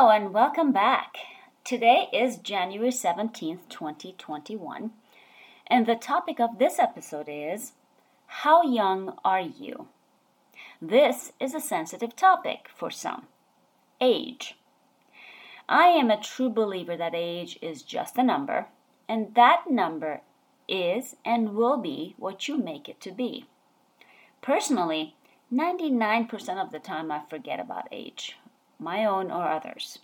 Hello and welcome back. Today is January 17th, 2021, and the topic of this episode is How young are you? This is a sensitive topic for some age. I am a true believer that age is just a number, and that number is and will be what you make it to be. Personally, 99% of the time I forget about age my own or others.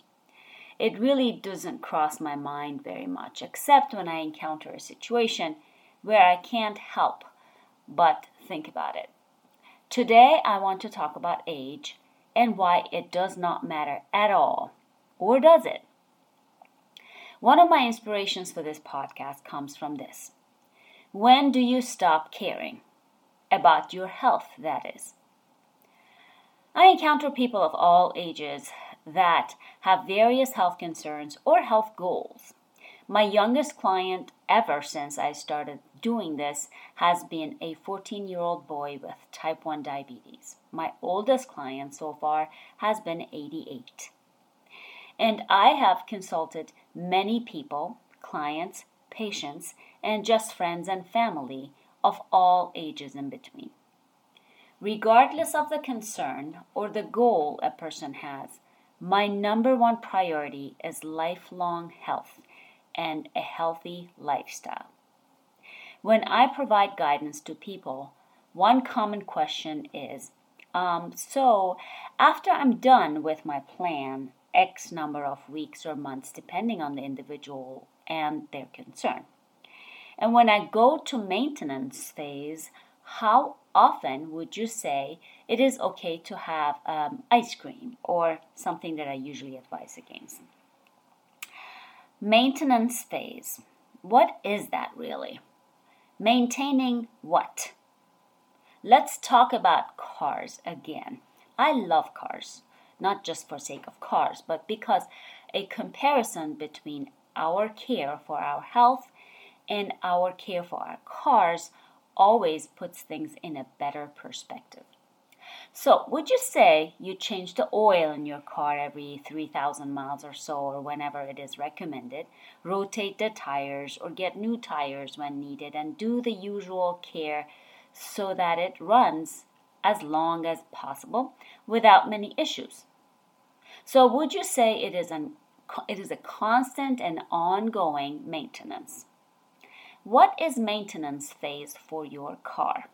It really doesn't cross my mind very much, except when I encounter a situation where I can't help but think about it. Today, I want to talk about age and why it does not matter at all. Or does it? One of my inspirations for this podcast comes from this. When do you stop caring? About your health, that is. I encounter people of all ages that have various health concerns or health goals. My youngest client ever since I started doing this has been a 14 year old boy with type 1 diabetes. My oldest client so far has been 88. And I have consulted many people, clients, patients, and just friends and family of all ages in between. Regardless of the concern or the goal a person has, my number one priority is lifelong health and a healthy lifestyle. When I provide guidance to people, one common question is um, So, after I'm done with my plan, X number of weeks or months, depending on the individual and their concern. And when I go to maintenance phase, how often would you say it is okay to have um, ice cream or something that I usually advise against? Maintenance phase. What is that really? Maintaining what? Let's talk about cars again. I love cars, not just for sake of cars, but because a comparison between our care for our health and our care for our cars always puts things in a better perspective. So, would you say you change the oil in your car every 3,000 miles or so, or whenever it is recommended, rotate the tires, or get new tires when needed, and do the usual care so that it runs as long as possible without many issues? So, would you say it is, an, it is a constant and ongoing maintenance? What is maintenance phase for your car?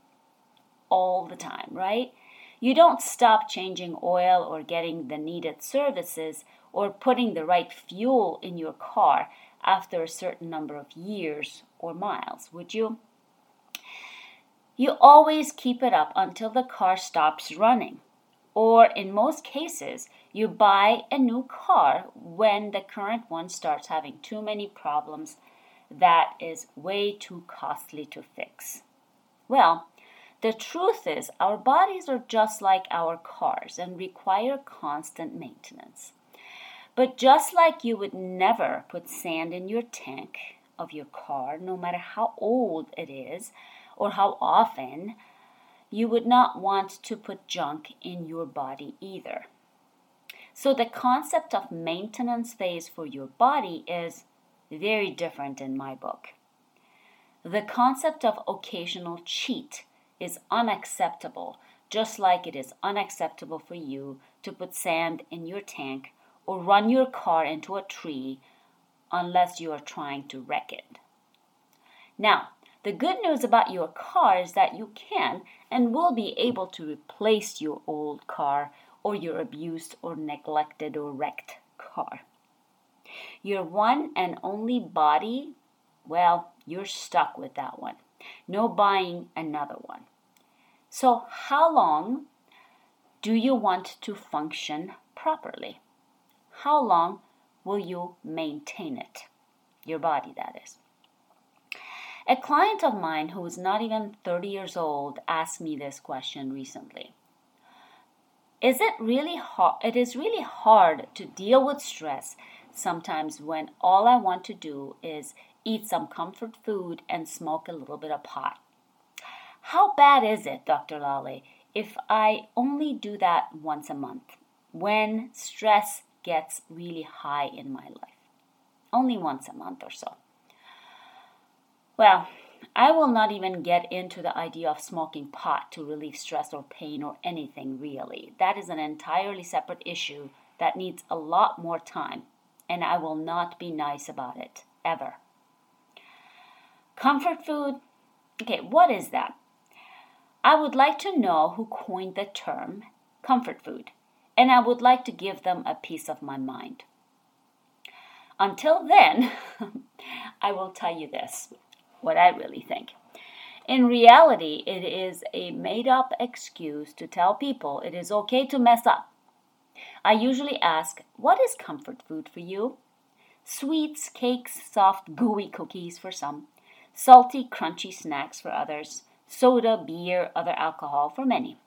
All the time, right? You don't stop changing oil or getting the needed services or putting the right fuel in your car after a certain number of years or miles, would you? You always keep it up until the car stops running. Or in most cases, you buy a new car when the current one starts having too many problems that is way too costly to fix? Well, the truth is, our bodies are just like our cars and require constant maintenance. But just like you would never put sand in your tank of your car, no matter how old it is or how often, you would not want to put junk in your body either. So, the concept of maintenance phase for your body is very different in my book. The concept of occasional cheat is unacceptable, just like it is unacceptable for you to put sand in your tank or run your car into a tree unless you are trying to wreck it. Now, the good news about your car is that you can and will be able to replace your old car or your abused or neglected or wrecked car. Your one and only body, well, you're stuck with that one. No buying another one. So, how long do you want to function properly? How long will you maintain it? Your body, that is. A client of mine who is not even 30 years old asked me this question recently. Is it really hard? It is really hard to deal with stress sometimes when all I want to do is eat some comfort food and smoke a little bit of pot. How bad is it, Dr. Lale, if I only do that once a month when stress gets really high in my life. Only once a month or so. Well, I will not even get into the idea of smoking pot to relieve stress or pain or anything really. That is an entirely separate issue that needs a lot more time, and I will not be nice about it, ever. Comfort food? Okay, what is that? I would like to know who coined the term comfort food, and I would like to give them a piece of my mind. Until then, I will tell you this what I really think. In reality, it is a made up excuse to tell people it is okay to mess up. I usually ask, What is comfort food for you? Sweets, cakes, soft, gooey cookies for some, salty, crunchy snacks for others, soda, beer, other alcohol for many.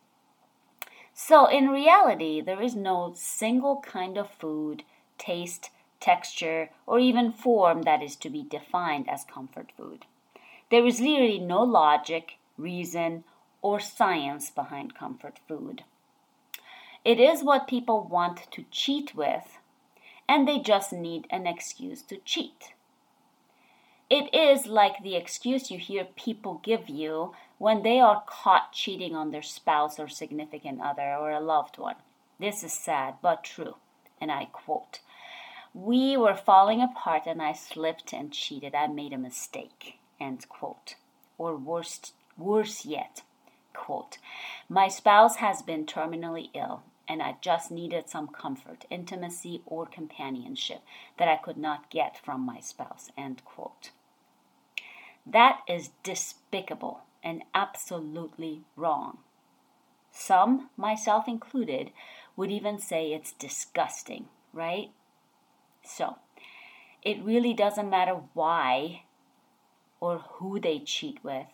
So, in reality, there is no single kind of food, taste, texture, or even form that is to be defined as comfort food. There is literally no logic, reason, or science behind comfort food. It is what people want to cheat with, and they just need an excuse to cheat. It is like the excuse you hear people give you when they are caught cheating on their spouse or significant other or a loved one. This is sad but true, and I quote We were falling apart and I slipped and cheated. I made a mistake. End quote. Or worse, worse yet, quote, My spouse has been terminally ill and I just needed some comfort, intimacy, or companionship that I could not get from my spouse. End quote. That is despicable and absolutely wrong. Some, myself included, would even say it's disgusting, right? So, it really doesn't matter why or who they cheat with,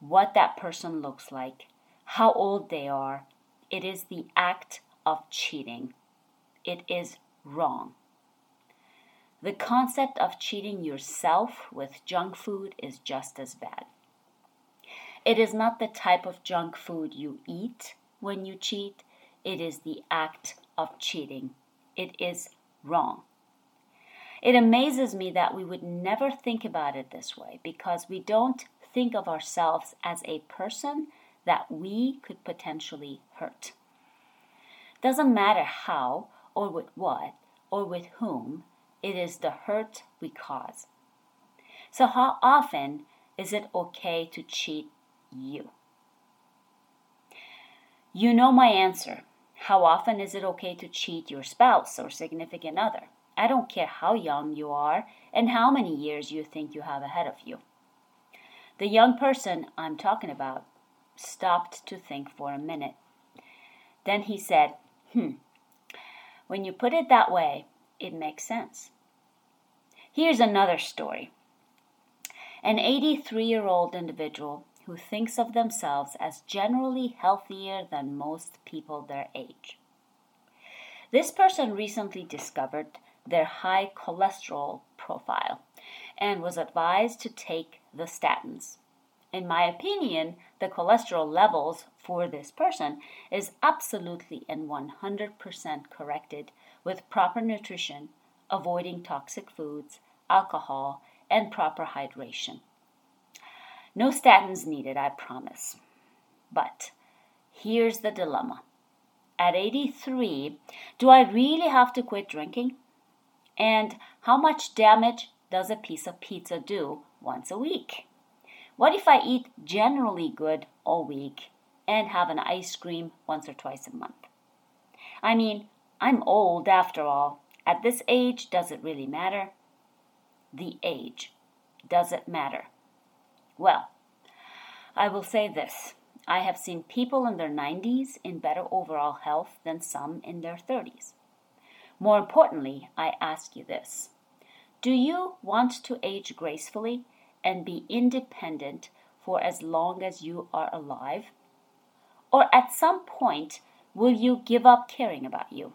what that person looks like, how old they are. It is the act of cheating. It is wrong. The concept of cheating yourself with junk food is just as bad. It is not the type of junk food you eat when you cheat, it is the act of cheating. It is wrong. It amazes me that we would never think about it this way because we don't think of ourselves as a person that we could potentially hurt. Doesn't matter how or with what or with whom, it is the hurt we cause. So, how often is it okay to cheat you? You know my answer. How often is it okay to cheat your spouse or significant other? I don't care how young you are and how many years you think you have ahead of you. The young person I'm talking about stopped to think for a minute. Then he said, Hmm, when you put it that way, it makes sense. Here's another story. An 83 year old individual who thinks of themselves as generally healthier than most people their age. This person recently discovered their high cholesterol profile and was advised to take the statins. In my opinion, the cholesterol levels for this person is absolutely and 100% corrected with proper nutrition, avoiding toxic foods, alcohol, and proper hydration. No statins needed, I promise. But here's the dilemma. At 83, do I really have to quit drinking? And how much damage does a piece of pizza do once a week? What if I eat generally good all week and have an ice cream once or twice a month? I mean, I'm old after all. At this age, does it really matter? The age. Does it matter? Well, I will say this. I have seen people in their 90s in better overall health than some in their 30s. More importantly, I ask you this Do you want to age gracefully and be independent for as long as you are alive? Or at some point, will you give up caring about you?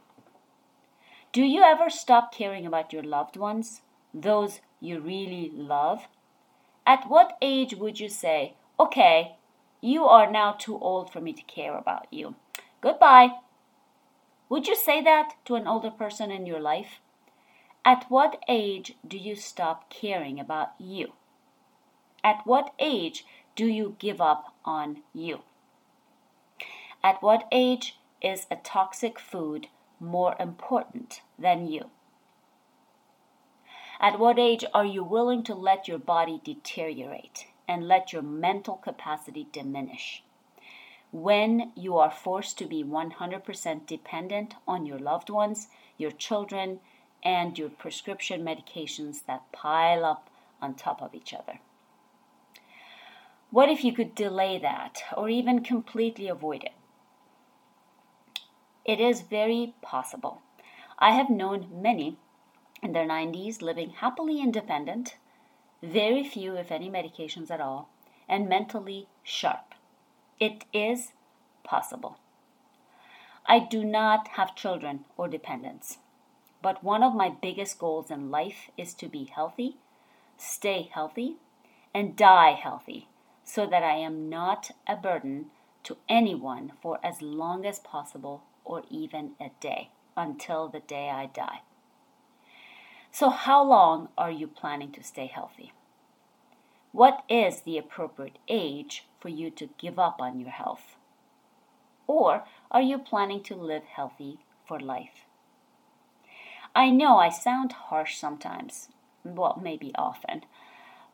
Do you ever stop caring about your loved ones, those you really love? At what age would you say, okay, you are now too old for me to care about you? Goodbye. Would you say that to an older person in your life? At what age do you stop caring about you? At what age do you give up on you? At what age is a toxic food more important than you? At what age are you willing to let your body deteriorate and let your mental capacity diminish? When you are forced to be 100% dependent on your loved ones, your children, and your prescription medications that pile up on top of each other. What if you could delay that or even completely avoid it? It is very possible. I have known many in their 90s living happily independent, very few, if any, medications at all, and mentally sharp. It is possible. I do not have children or dependents, but one of my biggest goals in life is to be healthy, stay healthy, and die healthy so that I am not a burden to anyone for as long as possible or even a day until the day I die. So, how long are you planning to stay healthy? What is the appropriate age for you to give up on your health? Or are you planning to live healthy for life? I know I sound harsh sometimes, well, maybe often,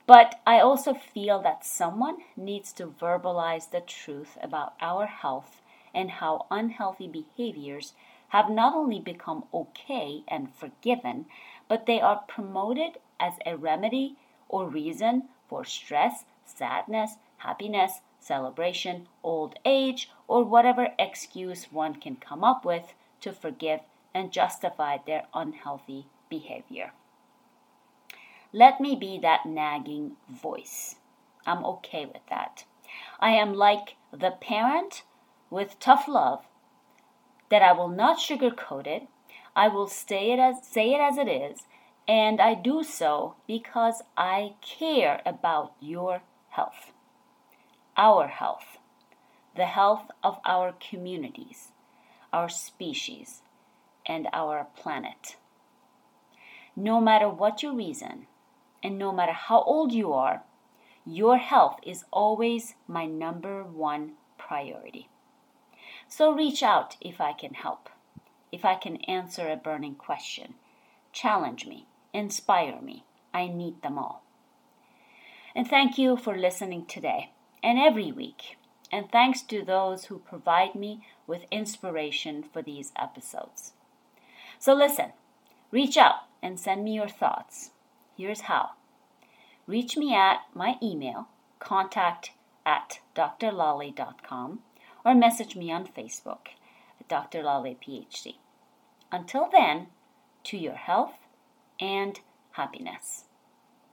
but I also feel that someone needs to verbalize the truth about our health and how unhealthy behaviors have not only become okay and forgiven, but they are promoted as a remedy or reason for stress, sadness, happiness, celebration, old age, or whatever excuse one can come up with to forgive and justify their unhealthy behavior. Let me be that nagging voice. I'm okay with that. I am like the parent with tough love that I will not sugarcoat it. I will say it as say it as it is, and I do so because I care about your health. Our health. The health of our communities, our species, and our planet. No matter what your reason, and no matter how old you are, your health is always my number one priority. So reach out if I can help, if I can answer a burning question. Challenge me, inspire me. I need them all. And thank you for listening today and every week. And thanks to those who provide me with inspiration for these episodes. So listen, reach out and send me your thoughts. Here's how. Reach me at my email, contact at drlolly.com or message me on Facebook at Dr. Lolly PhD. Until then, to your health and happiness.